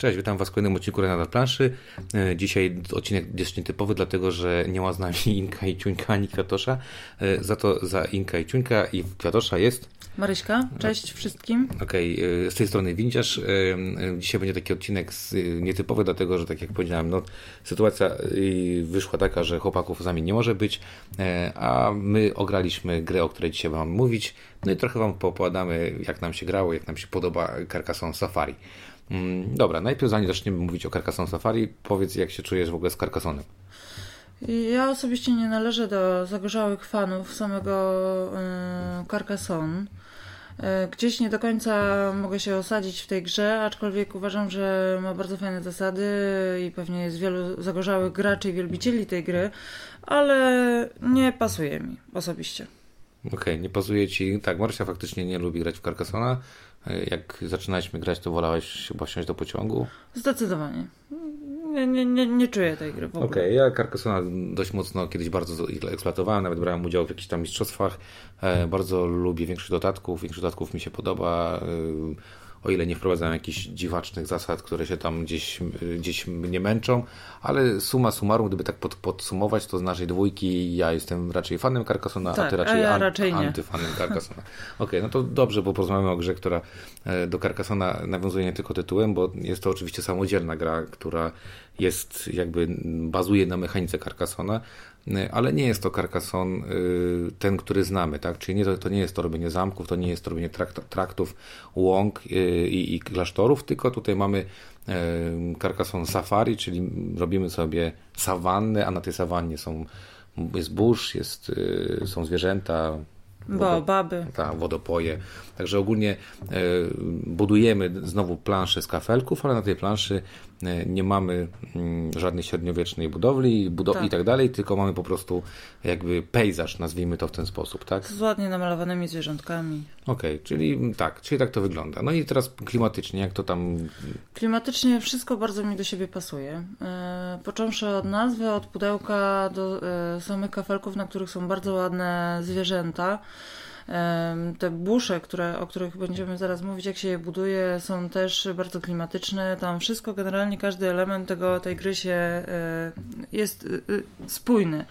Cześć, witam Was w kolejnym odcinku na planszy. E, dzisiaj odcinek jest nietypowy, dlatego że nie ma z nami Inka i Ciuńka ani Kwiatosza. E, za to za Inka i Ciuńka i Kwiatosza jest... Maryśka, cześć wszystkim. Okej, okay, z tej strony Windziarz. E, dzisiaj będzie taki odcinek nietypowy, dlatego że tak jak powiedziałem, no, sytuacja wyszła taka, że chłopaków z nami nie może być, a my ograliśmy grę, o której dzisiaj Wam mówić. No i trochę Wam popowiadamy, jak nam się grało, jak nam się podoba Carcassonne Safari. Mm, dobra, najpierw zanim zaczniemy mówić o Carcassonne Safari, powiedz jak się czujesz w ogóle z Carcassonem. Ja osobiście nie należę do zagorzałych fanów samego yy, Carcassonne. E, gdzieś nie do końca mogę się osadzić w tej grze, aczkolwiek uważam, że ma bardzo fajne zasady i pewnie jest wielu zagorzałych graczy i wielbicieli tej gry, ale nie pasuje mi osobiście. Okej, okay, nie pasuje ci. Tak, Marcia faktycznie nie lubi grać w Carcassona. Jak zaczynaliśmy grać, to wolałeś chyba wsiąść do pociągu? Zdecydowanie. Nie, nie, nie, nie czuję tej gry w ogóle. Okej, okay, ja Carcassona dość mocno kiedyś bardzo eksploatowałem, nawet brałem udział w jakichś tam mistrzostwach. E, bardzo lubię większość dodatków, większość dodatków mi się podoba. E, o ile nie wprowadzają jakichś dziwacznych zasad, które się tam gdzieś, gdzieś mnie męczą, ale suma summarum, gdyby tak pod, podsumować, to z naszej dwójki ja jestem raczej fanem Carcassona, tak, a ty raczej, ja an, raczej antyfanem Carcassona. Okej, okay, no to dobrze, bo porozmawiamy o grze, która e, do Carcassona nawiązuje nie tylko tytułem, bo jest to oczywiście samodzielna gra, która jest jakby bazuje na mechanice Carcassona, ale nie jest to Carcassonne y, ten, który znamy, tak? Czyli nie, to, to nie jest to robienie zamków, to nie jest to robienie trakt, traktów, łąk y, i, i klasztorów, tylko tutaj mamy Carcassonne Safari, czyli robimy sobie sawannę, a na tej sawannie są jest burz, jest, są zwierzęta, Baobaby. Tak, wodopoje. Także ogólnie e, budujemy znowu planszę z kafelków, ale na tej planszy e, nie mamy mm, żadnej średniowiecznej budowli budow tak. i tak dalej, tylko mamy po prostu jakby pejzaż, nazwijmy to w ten sposób, tak? Z ładnie namalowanymi zwierzątkami. Okej, okay, czyli tak, czyli tak to wygląda. No i teraz klimatycznie, jak to tam... Klimatycznie wszystko bardzo mi do siebie pasuje. E, począwszy od nazwy, od pudełka do samych kafelków, na których są bardzo ładne zwierzęta. Te busze, które, o których będziemy zaraz mówić, jak się je buduje, są też bardzo klimatyczne. Tam wszystko, generalnie każdy element tego, tej gry się e, jest e, e, spójny.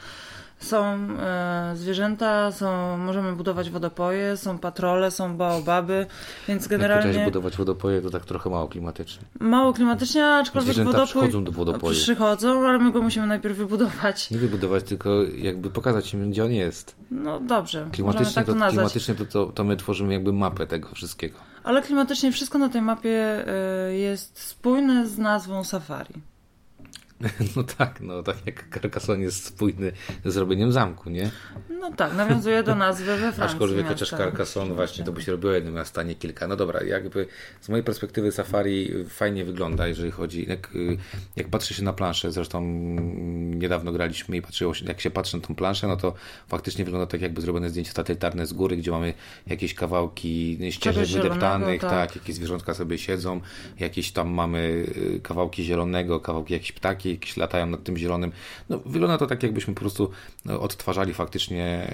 Są e, zwierzęta, są, możemy budować wodopoje, są patrole, są baobaby, więc generalnie... Jak budować wodopoje, to tak trochę mało klimatycznie. Mało klimatycznie, aczkolwiek zwierzęta wodopój... przychodzą do wodopoju. Przychodzą, ale my go musimy najpierw wybudować. Nie wybudować, tylko jakby pokazać im, gdzie on jest. No dobrze, klimatycznie tak to, to Klimatycznie to, to, to my tworzymy jakby mapę tego wszystkiego. Ale klimatycznie wszystko na tej mapie e, jest spójne z nazwą Safari. No tak, no tak jak Carcassonne jest spójny z robieniem zamku, nie? No tak, nawiązuje do nazwy we Francji. Aczkolwiek chociaż Carcassonne właśnie to by się robiło jednym miasta, nie kilka. No dobra, jakby z mojej perspektywy Safari fajnie wygląda, jeżeli chodzi, jak, jak patrzy się na planszę, zresztą niedawno graliśmy i patrzyło się, jak się patrzy na tą planszę, no to faktycznie wygląda tak jakby zrobione zdjęcie satelitarne z góry, gdzie mamy jakieś kawałki ścieżek wydeptanych, tak. tak, jakieś zwierzątka sobie siedzą, jakieś tam mamy y, kawałki zielonego, kawałki jakieś ptaki, jakieś latają nad tym zielonym. No, wygląda to tak, jakbyśmy po prostu no, odtwarzali faktycznie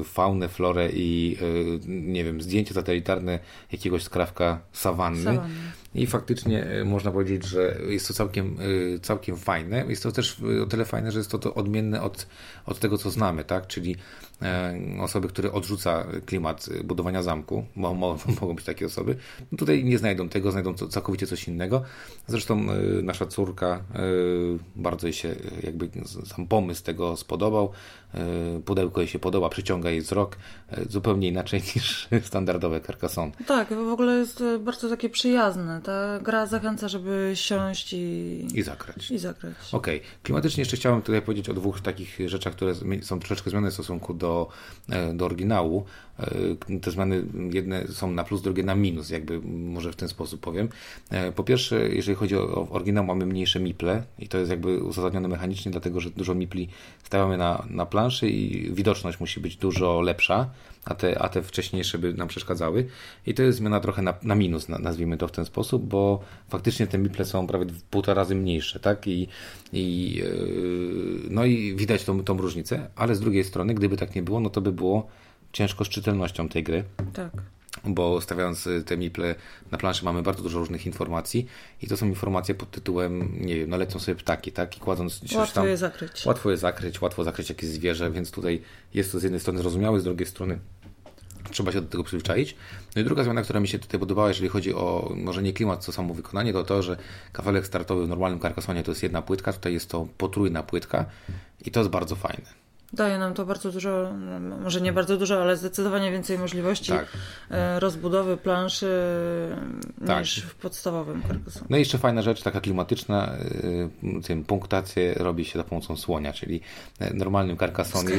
y, faunę, florę i y, nie wiem, zdjęcie satelitarne jakiegoś skrawka sawanny. sawanny. I faktycznie y, można powiedzieć, że jest to całkiem, całkiem fajne. Jest to też o tyle fajne, że jest to, to odmienne od, od tego, co znamy, tak? Czyli E, osoby, które odrzuca klimat budowania zamku, bo mogą być takie osoby, no tutaj nie znajdą tego, znajdą całkowicie coś innego. Zresztą e, nasza córka e, bardzo jej się jakby sam pomysł tego spodobał. Pudełko jej się podoba, przyciąga jej wzrok zupełnie inaczej niż standardowe Carcassonne. Tak, w ogóle jest bardzo takie przyjazne. Ta gra zachęca, żeby siąść i... I zagrać. I zagrać. Okej. Okay. Klimatycznie jeszcze chciałem tutaj powiedzieć o dwóch takich rzeczach, które są troszeczkę zmienne w stosunku do do, e, do oryginału. E, te zmiany jedne są na plus, drugie na minus, jakby może w ten sposób powiem. E, po pierwsze, jeżeli chodzi o oryginał, mamy mniejsze miple i to jest jakby uzasadnione mechanicznie, dlatego że dużo mipli stawiamy na, na planszy i widoczność musi być dużo lepsza, a te, a te wcześniejsze by nam przeszkadzały. I to jest zmiana trochę na, na minus, nazwijmy to w ten sposób, bo faktycznie te miple są prawie półtora razy mniejsze, tak? I, i, no i widać tą, tą różnicę, ale z drugiej strony, gdyby tak nie było, no to by było ciężko z czytelnością tej gry. Tak. bo stawiając te miple na planszy mamy bardzo dużo różnych informacji i to są informacje pod tytułem, nie wiem, no lecą sobie ptaki, tak? I kładąc łatwo tam, je zakryć. Łatwo je zakryć, łatwo zakryć jakieś zwierzę, więc tutaj jest to z jednej strony zrozumiałe, z drugiej strony trzeba się do tego przyzwyczaić. No i druga zmiana, która mi się tutaj podobała, jeżeli chodzi o może nie klimat, co samo wykonanie, to to, że kafelek startowy w normalnym Carcassonie to jest jedna płytka, tutaj jest to potrójna płytka i to jest bardzo fajne. Daje nam to bardzo dużo, może nie bardzo dużo, ale zdecydowanie więcej możliwości tak. E, rozbudowy planszy tak. niż w podstawowym Carcassonie. No i jeszcze fajna rzecz, taka klimatyczna, e, tym punktację robi się za pomocą słonia, czyli e, normalnym Carcassonie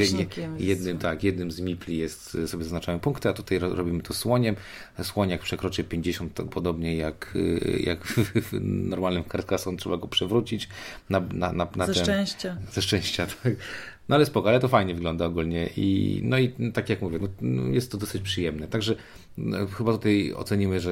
jednym, tak, jednym z mipli jest, sobie zaznaczamy punkty, a tutaj robimy to słoniem. Słoń jak przekroczy 50, to podobnie jak, jak w normalnym Carcassonie trzeba go przewrócić na, na, na, na Ze ten, szczęścia. Ze szczęścia, tak no ale spoko, ale to fajnie wygląda ogólnie i no i tak jak mówię, no, no jest to dosyć przyjemne. Także chyba tutaj ocenimy, że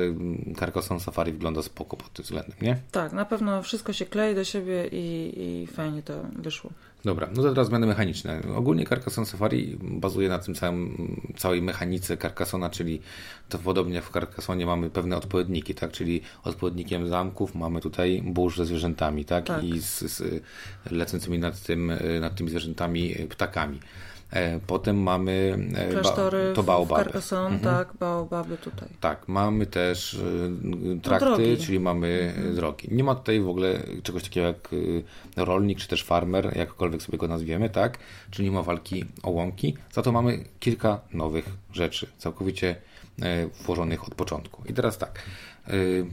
Carcassonne Safari wygląda spoko pod tym względem, nie? Tak, na pewno wszystko się klei do siebie i, i fajnie to wyszło. Dobra, no to teraz zmiany mechaniczne. Ogólnie Carcassonne Safari bazuje na tym całym, całej mechanice Carcassona, czyli to podobnie w Carcassonie mamy pewne odpowiedniki, tak? Czyli odpowiednikiem zamków mamy tutaj burz ze zwierzętami, tak? tak. I z, z lecącymi nad, tym, nad tymi zwierzętami ptakami. E, potem mamy e, Klasztory to baobaby. w Carcassonne, mhm. tak, baobaby tutaj. Tak, mamy też e, trakty, no, czyli mamy mhm. drogi. Nie ma tutaj w ogóle czegoś takiego jak rolnik, czy też farmer, jakkolwiek sobie go nazwiemy, tak? Czyli nie ma walki o łąki. Za to mamy kilka nowych rzeczy, całkowicie włożonych od początku. I teraz tak,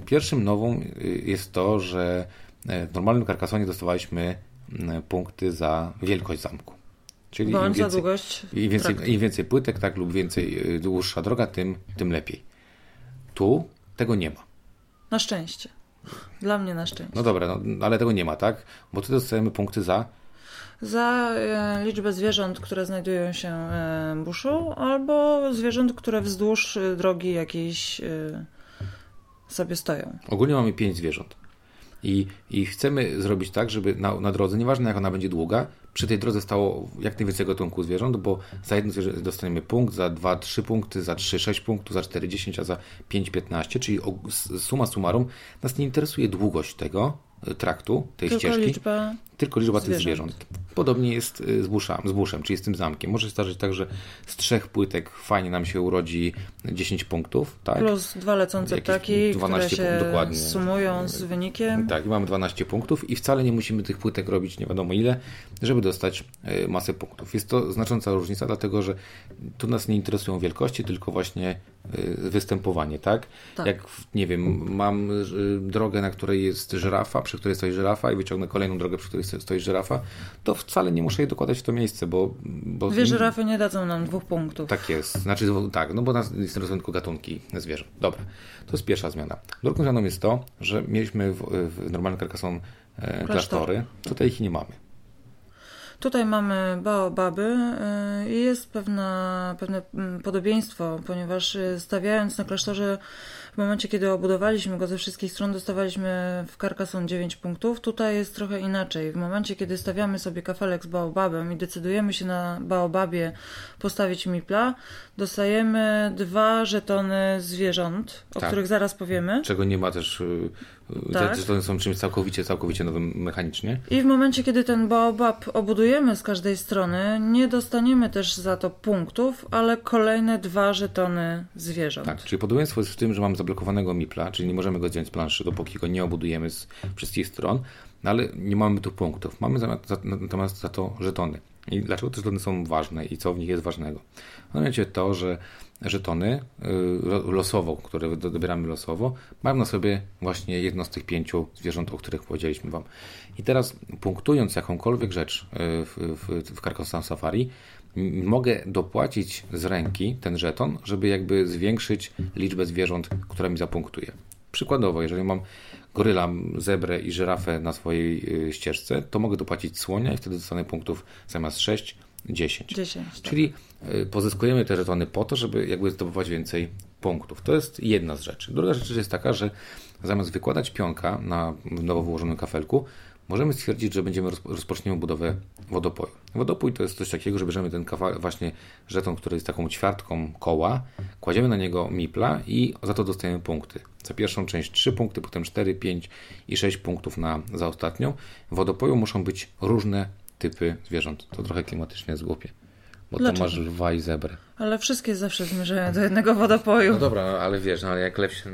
pierwszym nową jest to, że w normalnym Carcassonie dostawaliśmy punkty za wielkość zamku. Czyli im więcej, im więcej, im więcej płytek, tak, lub więcej y, dłuższa droga, tym, tym lepiej. Tu tego nie ma. Na szczęście. Dla mnie na szczęście. No dobra, no, ale tego nie ma, tak? Bo tu dostajemy punkty za za e, liczbę zwierząt, które znajdują się e, w buszu, albo zwierząt, które wzdłuż e, drogi jakiejś e, sobie stoją. Ogólnie mamy pięć zwierząt. I, I chcemy zrobić tak, żeby na, na drodze, nieważne jak ona będzie długa, przy tej drodze stało jak najwięcej gatunków zwierząt, bo za jedno zwierzę dostaniemy punkt, za dwa trzy punkty, za trzy sześć punktów, za cztery dziesięć, a za pięć piętnaście, czyli suma summarum nas nie interesuje długość tego e, traktu, tej Tylko ścieżki. Liczba tylko liczba zwierząt. tych zwierząt. Podobnie jest y, z, buszem, z buszem, czyli z tym zamkiem. Może się zdarzyć tak, że z trzech płytek fajnie nam się urodzi 10 punktów. Tak? Plus dwa lecące Jakieś ptaki, 12 które się dokładnie. sumują z wynikiem. Tak, i mamy 12 punktów i wcale nie musimy tych płytek robić nie wiadomo ile, żeby dostać y, masę punktów. Jest to znacząca różnica, dlatego że tu nas nie interesują wielkości, tylko właśnie y, występowanie, tak? tak? Jak, nie wiem, mam drogę, na której jest żyrafa, przy której stoi żyrafa i wyciągnę kolejną drogę, przy której stoi żyrafa, to wcale nie muszę jej dokładać w to miejsce, bo... bo Dwie żyrafy nie dadzą nam dwóch punktów. Tak jest. Znaczy, tak, no bo nas interesują tylko gatunki zwierząt. Dobra, to jest pierwsza zmiana. Drugą zmianą jest to, że mieliśmy w, w normalnym Carcassonne e, klasztory. Tutaj ich nie mamy. Tutaj mamy baobaby e, i jest pewna, pewne mm, podobieństwo, ponieważ e, stawiając na klasztorze w momencie, kiedy obudowaliśmy go ze wszystkich stron, dostawaliśmy w Carcassonne 9 punktów. Tutaj jest trochę inaczej. W momencie, kiedy stawiamy sobie kafelek z baobabem i decydujemy się na baobabie postawić mipla, dostajemy dwa żetony zwierząt, o tak. których zaraz powiemy. Czego nie ma też y, tak. Te żetony są czymś całkowicie, całkowicie nowym mechanicznie. I w momencie, kiedy ten baobab obudujemy z każdej strony, nie dostaniemy też za to punktów, ale kolejne dwa żetony zwierząt. Tak, czyli podobieństwo jest w tym, że mamy zablokowanego mipla, czyli nie możemy go zdjąć z planszy, dopóki go nie obudujemy z wszystkich stron, no ale nie mamy tu punktów. Mamy natomiast za to żetony. I dlaczego te żetony są ważne i co w nich jest ważnego? Mianowicie to, że żetony y, losowo, które dobieramy losowo, mają na sobie właśnie jedno z tych pięciu zwierząt, o których powiedzieliśmy Wam. I teraz punktując jakąkolwiek rzecz y, w, w, w Carcassonne Safari, mogę dopłacić z ręki ten żeton, żeby jakby zwiększyć liczbę zwierząt, która mi zapunktuje. Przykładowo, jeżeli mam goryla, zebrę i żyrafę na swojej y, ścieżce, to mogę dopłacić słonia i wtedy dostanę punktów zamiast 6, 10. 10 tak. Czyli y, pozyskujemy te żetony po to, żeby jakby zdobywać więcej punktów. To jest jedna z rzeczy. Druga rzecz jest taka, że zamiast wykładać pionka na nowo wyłożonym kafelku, możemy stwierdzić, że będziemy rozpoczniemy budowę wodopoju. Wodopój to jest coś takiego, że bierzemy ten kawałek, właśnie żeton, który jest taką ćwiartką koła, kładziemy na niego mipla i za to dostajemy punkty. Za pierwszą część 3 punkty, potem 4, 5 i 6 punktów na, za ostatnią. W wodopoju muszą być różne typy zwierząt. To trochę klimatycznie jest głupie. Bo Dlaczego? to masz lwa i zebrę. Ale wszystkie zawsze zmierzają do jednego wodopoju. No dobra, no, ale wiesz, no, ale jak lew się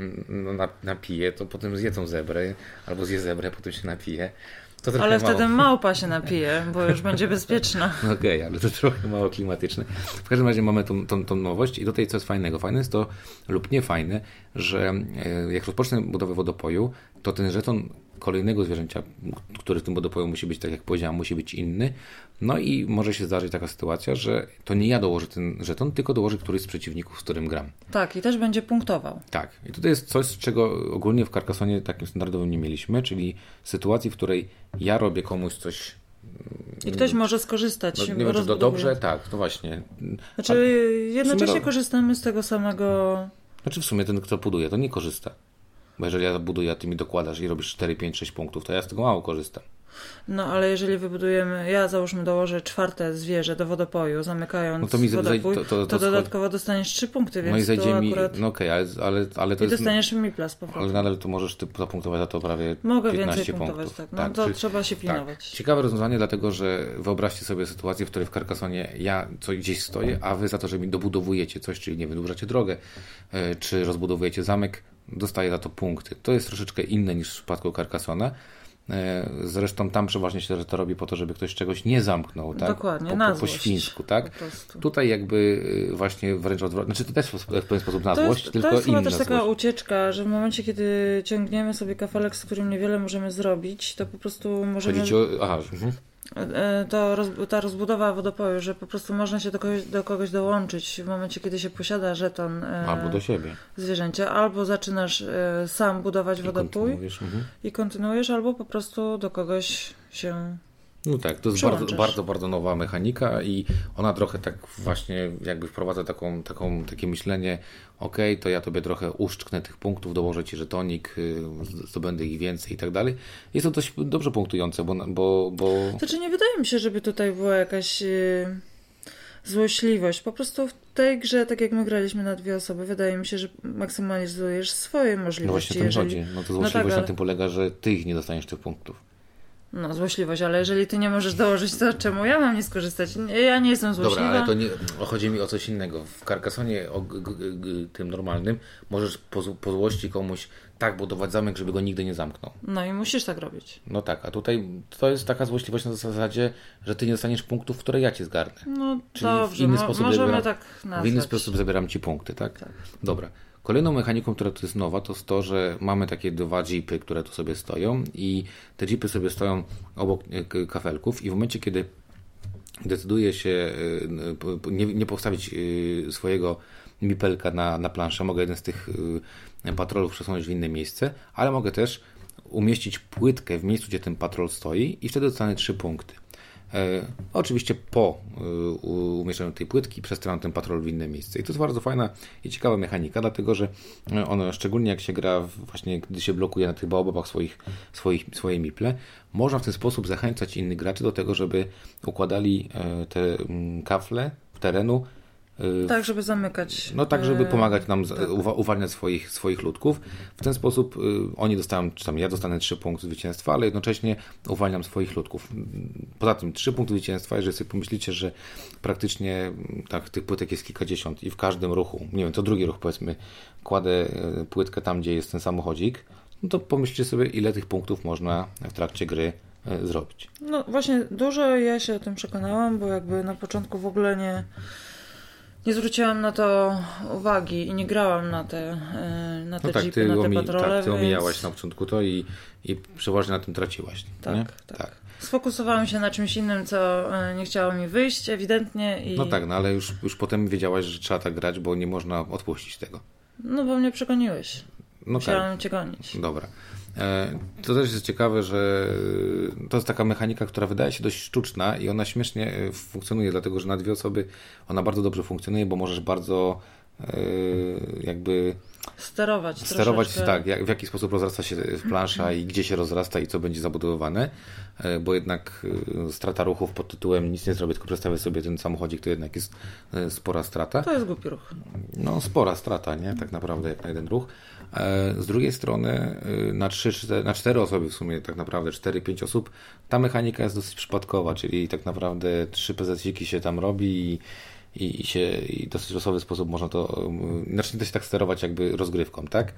napije, to potem zje tą zebrę, albo zje zebrę, potem się napije. Ale wtedy mało. małpa się napije, bo już będzie bezpieczna. Okej, okay, ale to trochę mało klimatyczne. W każdym razie mamy tą, tą, tą nowość i tutaj co jest fajnego. Fajne jest to, lub nie fajne, że e, jak rozpocznę budowę wodopoju, to ten żeton kolejnego zwierzęcia, który w tym wodopoju musi być, tak jak powiedziałem, musi być inny. No i może się zdarzyć taka sytuacja, że to nie ja dołożę ten żeton, tylko dołoży któryś z przeciwników, z którym gram. Tak, i też będzie punktował. Tak. I tutaj jest coś, czego ogólnie w Carcassonie takim standardowym nie mieliśmy, czyli sytuacji, w której ja robię komuś coś i ktoś może skorzystać. No, nie wiem, czy to dobrze, tak, to właśnie. Znaczy, jednocześnie korzystamy z tego samego. Znaczy, w sumie ten, kto buduje, to nie korzysta. Bo jeżeli ja buduję, a ty mi dokładasz i robisz 4, 5, 6 punktów, to ja z tego mało korzystam. No ale jeżeli wybudujemy, ja załóżmy dołożę czwarte zwierzę do wodopoju, zamykając no to mi wodopój, to, to, to, to dodatkowo dostaniesz trzy punkty, więc no i zajdzie mi, akurat... No okej, okay, ale, ale, ale to I jest... dostaniesz mi plus po prostu. Ale nadal to możesz ty zapunktować za to prawie Mogę 15 więcej punktów. punktować, tak. No tak, to czyli, trzeba się pilnować. Tak. Ciekawe rozwiązanie, dlatego że wyobraźcie sobie sytuację, w której w Carcassonie ja co gdzieś stoję, a wy za to, że mi dobudowujecie coś, czyli nie wydłużacie drogę, e, czy rozbudowujecie zamek, dostaje za to punkty. To jest troszeczkę inne niż w przypadku Carcassona. E, zresztą tam przeważnie się to robi po to, żeby ktoś czegoś nie zamknął, tak? Dokładnie, po, na po, po świńsku, tak? Tutaj jakby y, właśnie wręcz odwrotnie, znaczy to też w pewien sposób na złość, to jest, tylko To jest chyba też taka złość. ucieczka, że w momencie, kiedy ciągniemy sobie kafelek, z którym niewiele możemy zrobić, to po prostu możemy... Chodzi o... Aha, mhm. E, to ta rozbudowa wodopoju, że po prostu można się do kogoś, do kogoś dołączyć w momencie, kiedy się posiada żeton e, albo do siebie zwierzęcia, albo zaczynasz e, sam budować I wodopój kontynuujesz, mhm. i kontynuujesz, albo po prostu do kogoś się no tak, to jest bardzo, bardzo, bardzo nowa mechanika i ona trochę tak właśnie jakby wprowadza taką, taką, takie myślenie, ok, to ja tobie trochę uszczknę tych punktów, dołożę ci żetonik, y, zdobędę ich więcej i tak dalej. Jest to dość dobrze punktujące, bo... bo, bo... Znaczy nie wydaje mi się, żeby tutaj była jakaś yy, złośliwość. Po prostu w tej grze, tak jak my graliśmy na dwie osoby, wydaje mi się, że maksymalizujesz swoje możliwości. No właśnie o to jeżeli... chodzi. No to złośliwość no tak, ale... na tym polega, że ty ich nie dostaniesz tych punktów. No, złośliwość, ale jeżeli ty nie możesz dołożyć, to czemu ja mam nie skorzystać? Ja nie jestem złośliwa. Dobra, ale to nie, chodzi mi o coś innego. W Carcassonie o, g, g, g, tym normalnym możesz po, po złości komuś tak budować zamek, żeby go nigdy nie zamknął. No i musisz tak robić. No tak, a tutaj to jest taka złośliwość na zasadzie, że ty nie dostaniesz punktów, które ja ci zgarnę. No Czyli dobrze, w inny sposób możemy zabieram, tak nazwać. W inny sposób zabieram ci punkty, tak? tak. Dobra. Kolejną mechaniką, która tu jest nowa, to jest to, że mamy takie dwa jeepy, które tu sobie stoją i te jeepy sobie stoją obok e, kafelków i w momencie, kiedy decyduje się e, nie, nie postawić e, swojego mipelka na, na planszę, mogę jeden z tych patrolów przesunąć w inne miejsce, ale mogę też umieścić płytkę w miejscu, gdzie ten patrol stoi i wtedy dostanę trzy punkty. E, oczywiście po e, umieszczeniu tej płytki przestawiam ten patrol w inne miejsce. I to jest bardzo fajna i ciekawa mechanika, dlatego że ono, szczególnie jak się gra, właśnie gdy się blokuje na tych baobabach swoich, swoich, swoje miple, można w ten sposób zachęcać innych graczy do tego, żeby układali e, te mm, kafle terenu Y, tak, żeby zamykać. No tak, żeby y, pomagać nam tak. uwalniać swoich, swoich ludków. W ten sposób y, oni dostają, czy tam ja dostanę trzy punkty zwycięstwa, ale jednocześnie uwalniam swoich ludków. Poza tym trzy punkty zwycięstwa, jeżeli sobie pomyślicie, że praktycznie tak, tych płytek jest kilkadziesiąt i w każdym ruchu, nie wiem, to drugi ruch powiedzmy, kładę płytkę tam, gdzie jest ten samochodzik, no to pomyślcie sobie, ile tych punktów można w trakcie gry zrobić. No właśnie, dużo ja się o tym przekonałam, bo jakby na początku w ogóle nie nie zwróciłam na to uwagi i nie grałam na te, e, na te no tak, jeepy, ty na te patrole. Tak, ty więc... omijałaś na początku to i, i przeważnie na tym traciłaś. Tak, tak, tak. Sfokusowałam się na czymś innym, co e, nie chciało mi wyjść ewidentnie. I... No tak, no ale już, już potem wiedziałaś, że trzeba tak grać, bo nie można odpuścić tego. No bo mnie przegoniłeś. No Musiałam tak. cię gonić. Dobra. E, to też jest ciekawe, że to jest taka mechanika, która wydaje się dość sztuczna i ona śmiesznie e, funkcjonuje, dlatego że na dwie osoby ona bardzo dobrze funkcjonuje, bo możesz bardzo jakby sterować. Sterować, troszeczkę. tak, jak, w jaki sposób rozrasta się plansza i gdzie się rozrasta i co będzie zabudowywane, e, bo jednak e, strata ruchów pod tytułem nic nie zrobię, tylko przedstawię sobie ten samochodzik, to jednak jest e, spora strata. To jest głupi ruch. No, spora strata, nie? Tak naprawdę, jak na jeden ruch. Z drugiej strony, na 3, 4, na 4 osoby w sumie, tak naprawdę 4-5 osób, ta mechanika jest dosyć przypadkowa, czyli tak naprawdę 3 PZ-siki się tam robi i i, i się i dosyć losowy sposób można to, znaczy nie da się tak sterować jakby rozgrywką, tak?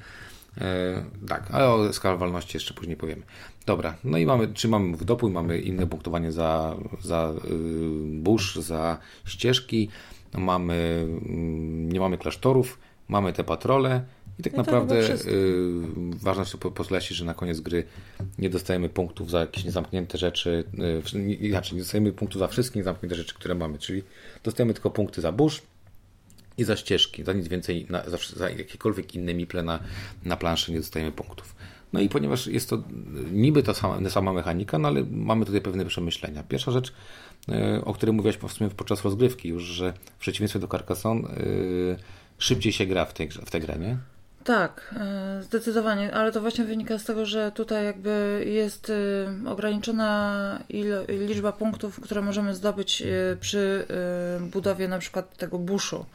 E, tak, ale o skalowalności jeszcze później powiemy. Dobra, no i mamy, czy mamy w dopój, mamy inne punktowanie za, za y, burz, za ścieżki, mamy, mm, nie mamy klasztorów, mamy te patrole, i tak I naprawdę y, ważne jest podkreślić, że na koniec gry nie dostajemy punktów za jakieś niezamknięte rzeczy, y, inaczej, nie dostajemy punktów za wszystkie niezamknięte rzeczy, które mamy, czyli dostajemy tylko punkty za burz i za ścieżki, za nic więcej, na, za, za jakiekolwiek inne miple na, na planszy nie dostajemy punktów. No i ponieważ jest to niby ta sama, sama mechanika, no ale mamy tutaj pewne przemyślenia. Pierwsza rzecz, y, o której mówiłaś w sumie podczas rozgrywki już, że w przeciwieństwie do Carcassonne yy, szybciej się gra w, tej, w tę grę, nie? Tak, e, zdecydowanie, ale to właśnie wynika z tego, że tutaj jakby jest e, ograniczona liczba punktów, które możemy zdobyć e, przy budowie na przykład tego buszu.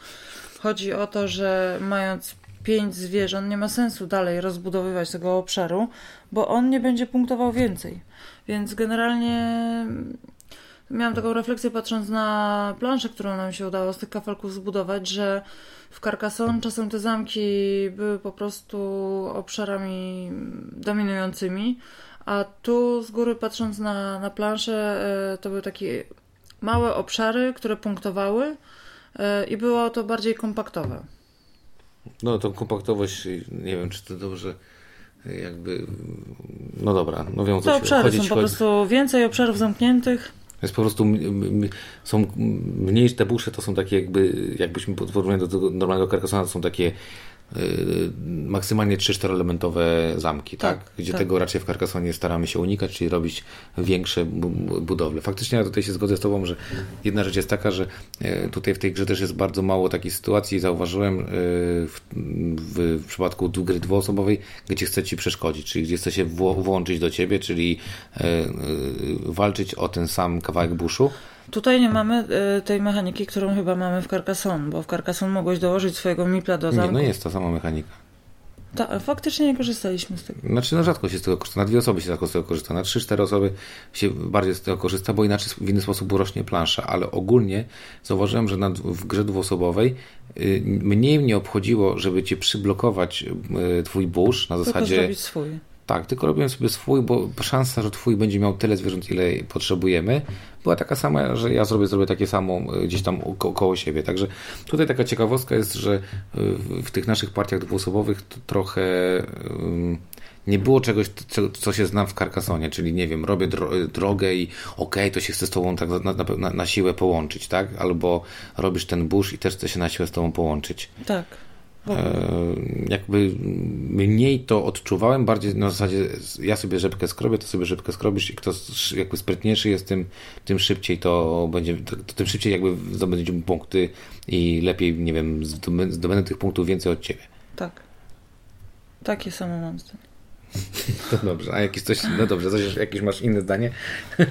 Chodzi o to, że mając pięć zwierząt, nie ma sensu dalej rozbudowywać tego obszaru, bo on nie będzie punktował więcej. Więc generalnie miałam taką refleksję patrząc na planszę, którą nam się udało z tych kafelków zbudować, że w Carcassonne czasem te zamki były po prostu obszarami dominującymi, a tu z góry patrząc na, na planszę e, to były takie małe obszary, które punktowały e, i było to bardziej kompaktowe. No tą kompaktowość, nie wiem czy to dobrze jakby, no dobra, no wiem o co Te obszary są po prostu więcej obszarów zamkniętych. Jest po prostu są mniejsze te busze, to są takie jakby, jakbyśmy porównali do normalnego karkasona, to są takie maksymalnie 3-4 elementowe zamki, tak? tak? Gdzie tak. tego raczej w Carcassonie staramy się unikać, czyli robić większe budowle. Faktycznie ja tutaj się zgodzę z Tobą, że jedna rzecz jest taka, że e, tutaj w tej grze też jest bardzo mało takich sytuacji, zauważyłem e, w, w, w przypadku gry dwuosobowej, gdzie chce Ci przeszkodzić, czyli gdzie chce się włączyć do Ciebie, czyli e, walczyć o ten sam kawałek buszu, Tutaj nie mamy y, tej mechaniki, którą chyba mamy w Carcassonne, bo w Carcassonne mogłeś dołożyć swojego mipla do zamku. Nie, no jest ta sama mechanika. Ta, faktycznie nie korzystaliśmy z tego. Znaczy, no rzadko się z tego korzysta. Na dwie osoby się rzadko z tego korzysta. Na trzy, cztery osoby się bardziej z tego korzysta, bo inaczej w inny sposób urośnie plansza. Ale ogólnie zauważyłem, że na, w grze dwuosobowej y, mniej mnie obchodziło, żeby cię przyblokować y, twój burz na zasadzie. Tylko zrobić swój tak, tylko robiłem sobie swój, bo szansa, że twój będzie miał tyle zwierząt, ile potrzebujemy, była taka sama, że ja zrobię, zrobię takie samo e, gdzieś tam ko koło siebie. Także tutaj taka ciekawostka jest, że w tych naszych partiach dwuosobowych trochę nie było czegoś, co, co, się znam w Carcassonie, czyli nie wiem, robię dro drogę i okej, okay, to się chce z tobą tak na, na, na, siłę połączyć, tak? Albo robisz ten burz i też chce się na siłę z tobą połączyć. Tak. E, jakby mniej to odczuwałem, bardziej na zasadzie ja sobie rzepkę skrobię, to sobie rzepkę skrobisz i kto jakby sprytniejszy jest, tym, tym szybciej to będzie, to, to tym szybciej jakby zdobędziemy punkty i lepiej, nie wiem, zdobędę tych punktów więcej od ciebie. Tak. Takie samo mam zdanie. To dobrze, a jakieś coś, no dobrze, coś, jakieś masz inne zdanie?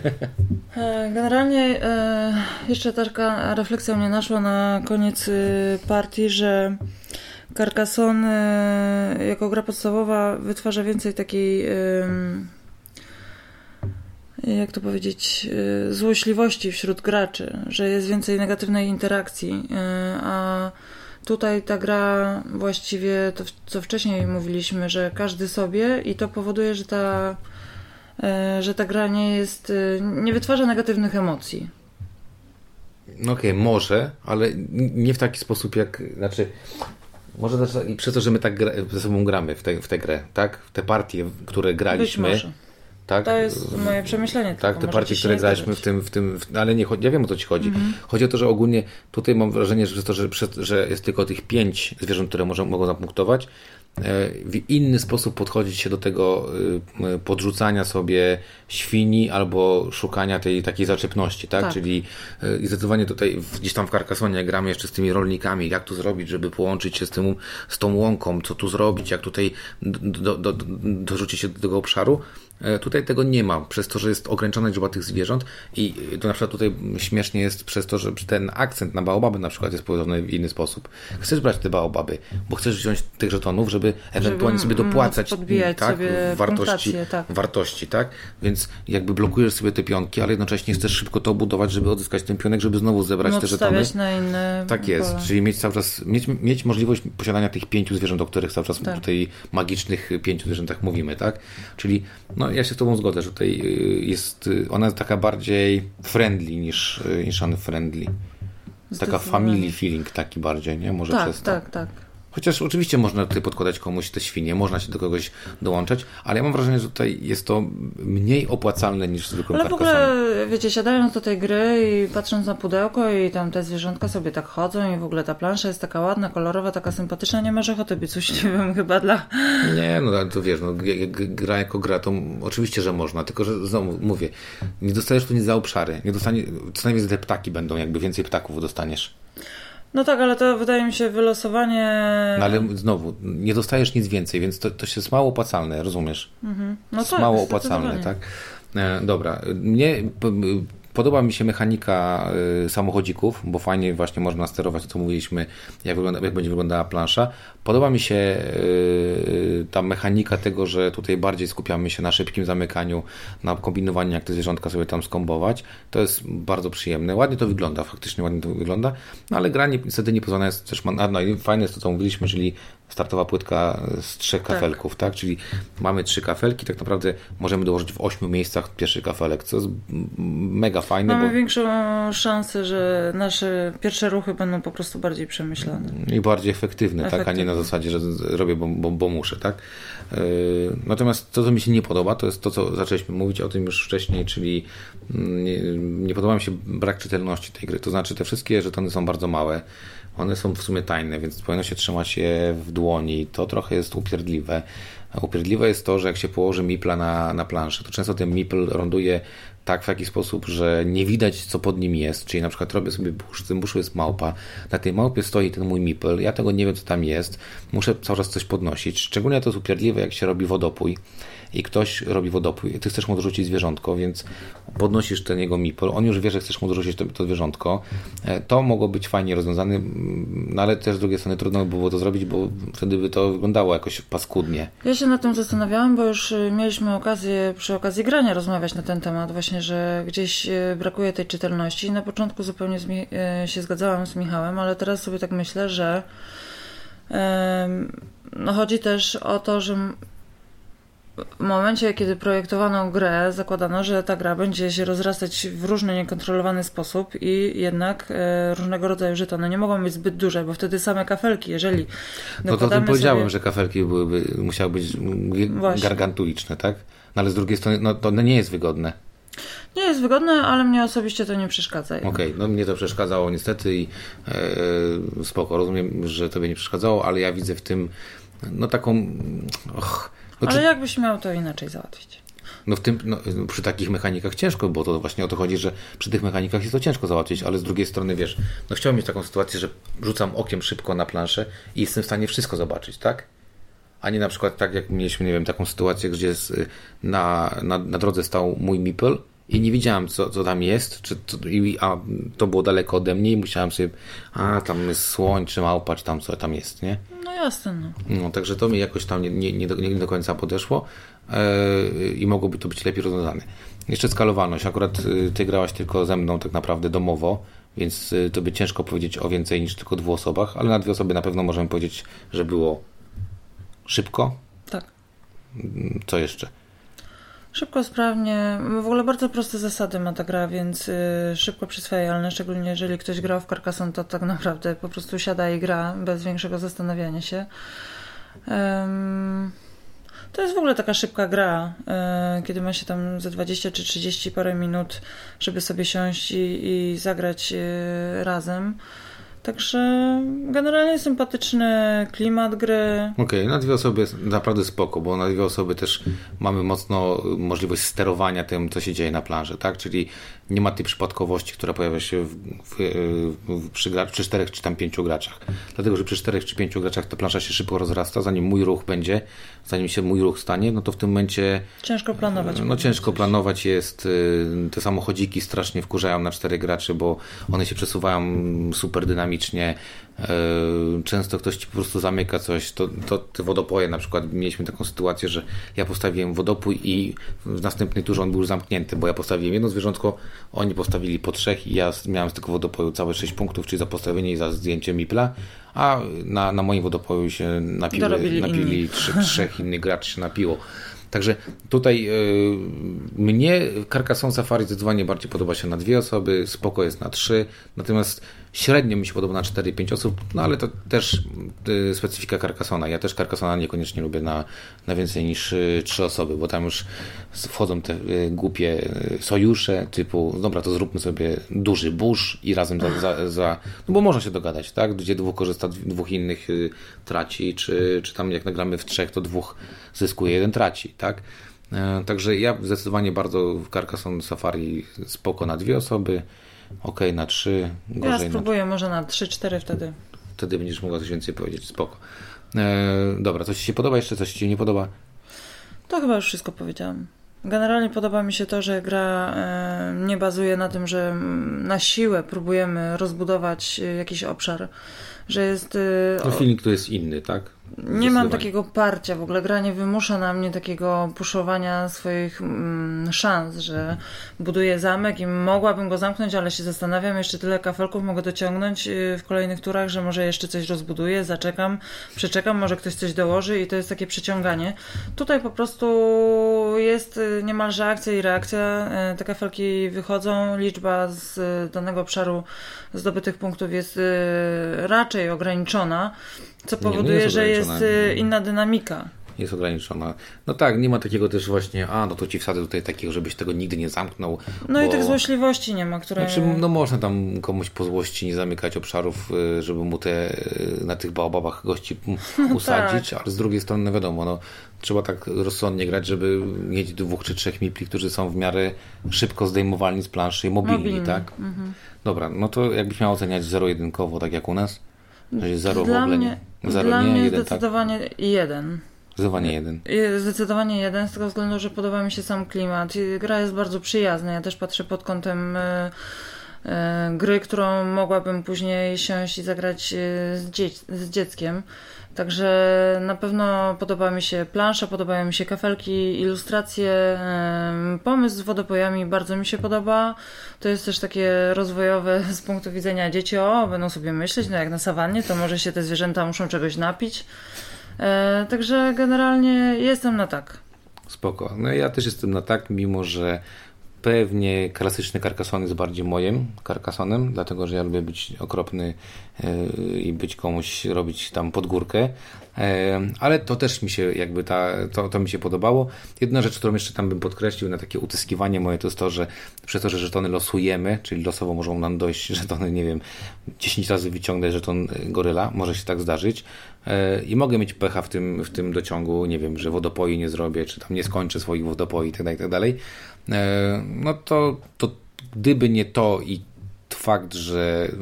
E, generalnie e, jeszcze taka refleksja mnie naszła na koniec partii, że Carcassonne jako gra podstawowa wytwarza więcej takiej jak to powiedzieć, y, złośliwości wśród graczy, że jest więcej negatywnej interakcji, a tutaj ta gra właściwie to, co wcześniej mówiliśmy, że każdy sobie i to powoduje, że ta, że ta gra nie jest, nie wytwarza negatywnych emocji. No okej, okay, może, ale nie w taki sposób jak, znaczy może też i przez to, że my tak gra, ze sobą gramy w, te, w tę grę, tak? W te partie, które graliśmy. Tak? To jest moje przemyślenie. Tak, te partie, które graliśmy w tym, w tym w, ale nie, ja wiem o co ci chodzi. Mhm. Chodzi o to, że ogólnie tutaj mam wrażenie, że przez to, że, że jest tylko tych pięć zwierząt, które może, mogą zapunktować, w inny sposób podchodzić się do tego podrzucania sobie świni albo szukania tej takiej zaczepności, tak? tak. Czyli zdecydowanie tutaj gdzieś tam w Carcassonie gramy jeszcze z tymi rolnikami, jak to zrobić, żeby połączyć się z, tym, z tą łąką, co tu zrobić, jak tutaj do, do, do, dorzucić się do tego obszaru. E, tutaj tego nie ma, przez to, że jest ograniczona liczba tych zwierząt i to na przykład tutaj śmiesznie jest przez to, że ten akcent na baobaby na przykład jest położony w inny sposób. Chcesz brać te baobaby, bo chcesz wziąć tych żetonów, żeby ewentualnie żeby sobie dopłacać tak, wartości, tak. wartości, tak? Więc jakby blokujesz sobie te pionki, ale jednocześnie chcesz szybko to budować, żeby odzyskać ten pionek, żeby znowu zebrać no, te żetony. na inne Tak jest, pole. czyli mieć cały czas, mieć, mieć możliwość posiadania tych pięciu zwierząt, o których cały czas tak. tutaj magicznych pięciu zwierzętach mówimy, tak? Czyli no ja się z Tobą zgodzę, że tutaj y, jest, y, ona jest taka bardziej friendly niż, y, niż unfriendly. Taka family feeling taki bardziej, nie? Może tak, przez to. Tak, tak. Chociaż oczywiście można tutaj podkładać komuś te świnie, można się do kogoś dołączać, ale ja mam wrażenie, że tutaj jest to mniej opłacalne niż zwykłym Ale w ogóle, wiecie, siadając do tej gry i patrząc na pudełko i tam te zwierzątka sobie tak chodzą i w ogóle ta plansza jest taka ładna, kolorowa, taka sympatyczna, nie masz ochoty być wiem chyba dla... Nie, no to wiesz, no, gra jako gra, to oczywiście, że można, tylko że znowu mówię, nie dostajesz tu nic za obszary, nie dostanie, co najmniej te ptaki będą, jakby więcej ptaków dostaniesz. No tak, ale to wydaje mi się wylosowanie. No ale znowu, nie dostajesz nic więcej, więc to, to jest mało opłacalne, rozumiesz? Mhm. No jest tak, mało opłacalne, tak? E, dobra. Mnie Podoba mi się mechanika y, samochodzików, bo fajnie właśnie można sterować to, co mówiliśmy, jak, wygląda, jak będzie wyglądała plansza. Podoba mi się y, ta mechanika tego, że tutaj bardziej skupiamy się na szybkim zamykaniu, na kombinowaniu, jak te zwierzątka sobie tam skombować. To jest bardzo przyjemne. Ładnie to wygląda, faktycznie ładnie to wygląda, no ale gra niestety nie pozwala jest też, no i fajne jest to, co mówiliśmy, czyli startowa płytka z trzech tak. kafelków, tak? Czyli mamy trzy kafelki, tak naprawdę możemy dołożyć w ośmiu miejscach pierwszy kafelek, co jest mega fajne. Mamy bo... większą szansę, że nasze pierwsze ruchy będą po prostu bardziej przemyślane. I bardziej efektywne, efektywne. tak? A nie na zasadzie, że robię, bo, bo, bo muszę, tak? Yy, natomiast to, co mi się nie podoba, to jest to, co zaczęliśmy mówić o tym już wcześniej, czyli mm, nie, nie podoba mi się brak czytelności tej gry. To znaczy, te wszystkie żetony są bardzo małe one są w sumie tajne, więc powinno się trzymać je w dłoni. To trochę jest upierdliwe. Upierdliwe jest to, że jak się położy mipla na, na planszę, to często ten mipl ląduje tak w jakiś sposób, że nie widać co pod nim jest, czyli na przykład robię sobie burz, tym buszu jest małpa, na tej małpie stoi ten mój mipl, ja tego nie wiem co tam jest, muszę cały czas coś podnosić, szczególnie to jest upierdliwe jak się robi wodopój, i ktoś robi wodopój, ty chcesz mu dorzucić zwierzątko, więc podnosisz ten jego mipol, on już wie, że chcesz mu dorzucić to, to zwierzątko. E, to mogło być fajnie rozwiązane, no ale też z drugiej strony trudno by było to zrobić, bo wtedy by to wyglądało jakoś paskudnie. Ja się nad tym zastanawiałam, bo już y, mieliśmy okazję przy okazji grania rozmawiać na ten temat, właśnie, że gdzieś y, brakuje tej czytelności. Na początku zupełnie y, się zgadzałam z Michałem, ale teraz sobie tak myślę, że no chodzi też o to, że w momencie, kiedy projektowano grę, zakładano, że ta gra będzie się rozrastać w różny, niekontrolowany sposób i jednak e, różnego rodzaju żetony nie mogą być zbyt duże, bo wtedy same kafelki, jeżeli No to tym powiedziałem, sobie... że kafelki byłyby, musiały być Właśnie. gargantuiczne, tak? No ale z drugiej strony, no to nie jest wygodne. Nie jest wygodne, ale mnie osobiście to nie przeszkadza. Okej, okay, no mnie to przeszkadzało niestety i e, spoko, rozumiem, że tobie nie przeszkadzało, ale ja widzę w tym no taką... Och, znaczy, Ale jakbyś miał to inaczej załatwić? No w tym, no, przy takich mechanikach ciężko, bo to właśnie o to chodzi, że przy tych mechanikach jest to ciężko załatwić, ale z drugiej strony wiesz, no chciałbym mieć taką sytuację, że rzucam okiem szybko na planszę i jestem w stanie wszystko zobaczyć, tak? A nie na przykład tak jak mieliśmy, nie wiem, taką sytuację, gdzie y, na, na, na drodze stał mój meeple i nie widziałem, co, co tam jest, czy i, a to było daleko ode mnie i musiałem sobie, a tam jest słoń, czy małpa, czy tam co tam jest, nie? No jasne. No. no także to mi jakoś tam nie, nie, nie, do, nie do końca podeszło yy, i mogłoby to być lepiej rozwiązane. Jeszcze skalowalność. Akurat yy, ty grałaś tylko ze mną tak naprawdę domowo, więc yy, to by ciężko powiedzieć o więcej niż tylko dwóch osobach, ale na dwie osoby na pewno możemy powiedzieć, że było szybko. Tak. Co jeszcze? Szybko, sprawnie. W ogóle bardzo proste zasady ma ta gra, więc y, szybko przyswajalne, szczególnie jeżeli ktoś grał w Carcassonne, to tak naprawdę po prostu siada i gra bez większego zastanawiania się. to jest w ogóle taka szybka gra, y, kiedy ma się tam ze 20 czy 30 parę minut, żeby sobie siąść i, i zagrać y, razem Także generalnie sympatyczny klimat gry. Okej, okay, na dwie osoby jest naprawdę spoko, bo na dwie osoby też mamy mocno możliwość sterowania tym, co się dzieje na planży, tak? Czyli nie ma tej przypadkowości, która pojawia się w, w, w, przy, przy czterech czy tam pięciu graczach. Dlatego, że przy czterech czy pięciu graczach ta plansza się szybko rozrasta, zanim mój ruch będzie, zanim się mój ruch stanie, no to w tym momencie... Ciężko planować. No ciężko planować jest. Y, te samochodziki strasznie wkurzają na czterech graczy, bo one się przesuwają super dynamicznie. E, często ktoś ci po prostu zamyka coś, to, to te wodopoje na przykład, mieliśmy taką sytuację, że ja postawiłem wodopój i w następnej turze on był zamknięty, bo ja postawiłem jedno zwierzątko, oni postawili po trzech i ja miałem z tego wodopoju całe 6 punktów, czyli za postawienie i za zdjęcie mipla, a na, na moim wodopoju się napiły, napili trzech, trzech innych graczy się napiło. Także tutaj y, mnie Carcassonne Safari zdecydowanie bardziej podoba się na dwie osoby, spoko jest na trzy, natomiast Średnio mi się podoba na 4-5 osób, no ale to też y, specyfika Carcassona. Ja też Carcassona niekoniecznie lubię na, na więcej niż y, 3 osoby, bo tam już wchodzą te y, głupie y, sojusze typu, dobra, to zróbmy sobie duży burz i razem za, za, za, no bo można się dogadać, tak? Gdzie dwóch korzysta, dwóch innych y, traci, czy, czy tam jak nagramy w trzech, to dwóch zyskuje, jeden traci, tak? E, także ja zdecydowanie bardzo w Carcassonne Safari spoko na dwie osoby ok na 3, gorzej Ja spróbuję na... może na 3-4 wtedy. Wtedy będziesz mogła coś więcej powiedzieć, spoko. E, dobra, coś Ci się podoba jeszcze, coś Ci nie podoba? To chyba już wszystko powiedziałam. Generalnie podoba mi się to, że gra e, nie bazuje na tym, że na siłę próbujemy rozbudować e, jakiś obszar, że jest... E, no feeling tu jest inny, tak? Nie mam takiego parcia, w ogóle gra nie wymusza na mnie takiego puszowania swoich mm, szans, że buduję zamek i mogłabym go zamknąć, ale się zastanawiam, jeszcze tyle kafelków mogę dociągnąć y, w kolejnych turach, że może jeszcze coś rozbuduję, zaczekam, przeczekam, może ktoś coś dołoży i to jest takie przeciąganie. Tutaj po prostu jest y, niemalże akcja i reakcja, y, te kafelki wychodzą, liczba z danego obszaru zdobytych punktów jest raczej ograniczona, co powoduje, nie, że jest y, inna dynamika. Jest ograniczona. No tak, nie ma takiego też właśnie, a no to ci wsadzę tutaj takiego, żebyś tego nigdy nie zamknął. No bo... i tych złośliwości nie ma, które. Znaczy, no można tam komuś po złości nie zamykać obszarów, y, żeby mu te y, na tych baobabach gości no usadzić, tak. ale z drugiej strony, no wiadomo, no, trzeba tak rozsądnie grać, żeby mieć dwóch czy trzech mipli, którzy są w miarę szybko zdejmowalni z planszy i mobilni, mobilni. tak? Mhm. Dobra, no to jakbyś miał oceniać zero-jedynkowo, tak jak u nas? Zero dla w ogóle mnie, nie. Zero dla nie, mnie jeden, tak? zdecydowanie tak? jeden. Zdecydowanie jeden. Zdecydowanie jeden, z tego względu, że podoba mi się sam klimat. Gra jest bardzo przyjazna. Ja też patrzę pod kątem y, y, gry, którą mogłabym później siąść i zagrać y, z, dzie z dzieckiem. Także na pewno podoba mi się plansza, podobają mi się kafelki, ilustracje, pomysł z wodopojami bardzo mi się podoba. To jest też takie rozwojowe z punktu widzenia dzieci, o, będą sobie myśleć, no jak na sawannie, to może się te zwierzęta muszą czegoś napić. E, także generalnie jestem na tak. Spoko. No ja też jestem na tak, mimo że pewnie klasyczny Carcassonne jest bardziej moim Carcassonem, dlatego że ja lubię być okropny e, i być komuś robić tam podgórkę, e, ale to też mi się jakby ta, to, to mi się podobało. Jedna rzecz, którą jeszcze tam bym podkreślił na takie utyskiwanie moje, to jest to, że przez to, że żetony losujemy, czyli losowo możą nam dojść żetony, nie wiem, 10 razy wyciągnę żeton goryla, może się tak zdarzyć, e, i mogę mieć pecha w tym, w tym dociągu, nie wiem, że wodopoi nie zrobię, czy tam nie skończę swoich wodopoi itd., tak itd., tak no to, to gdyby nie to i fakt, że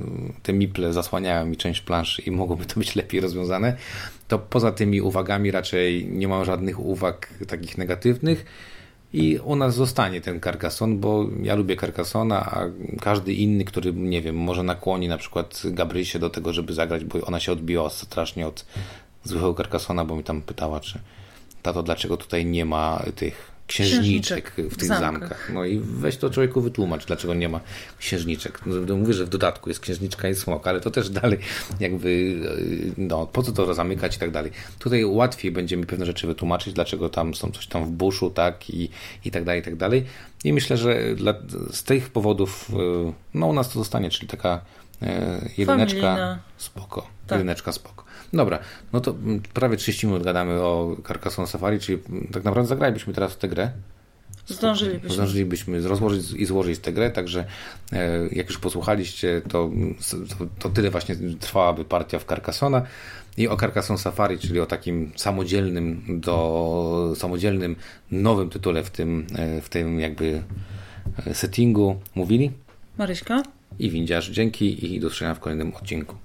te miple zasłaniają mi część planszy i mogłoby to być lepiej rozwiązane, to poza tymi uwagami raczej nie mam żadnych uwag takich negatywnych i u nas zostanie ten Carcassonne, bo ja lubię Carcassona, a każdy inny, który, nie wiem, może nakłoni na przykład Gabrysie do tego, żeby zagrać, bo ona się odbiła strasznie od zwykłego Carcassona, bo mi tam pytała, czy tato, dlaczego tutaj nie ma tych księżniczek w tych zamkach. No i weź to człowieku wytłumacz, dlaczego nie ma księżniczek. No, mówię, że w dodatku jest księżniczka i smok, ale to też dalej jakby, e, no po co to zamykać i tak dalej. Tutaj łatwiej będzie mi pewne rzeczy wytłumaczyć, dlaczego tam są coś tam w buszu, tak i, i tak dalej, i tak dalej. I myślę, że dla, z tych powodów, e, no u nas to zostanie, czyli taka e, jedyneczka Familijna. spoko. Tak. Jedyneczka spoko. Dobra, no to prawie 30 minut gadamy o Carcassonne Safari, czyli tak naprawdę zagralibyśmy teraz w tę grę. Zdążylibyśmy. Zdążylibyśmy rozłożyć i złożyć tę grę, także e, jak już posłuchaliście, to, to, tyle właśnie trwałaby partia w Carcassona i o Carcassonne Safari, czyli o takim samodzielnym do samodzielnym nowym tytule w tym, e, w tym jakby settingu mówili Maryśka? i Windziarz. Dzięki i do zobaczenia w kolejnym odcinku.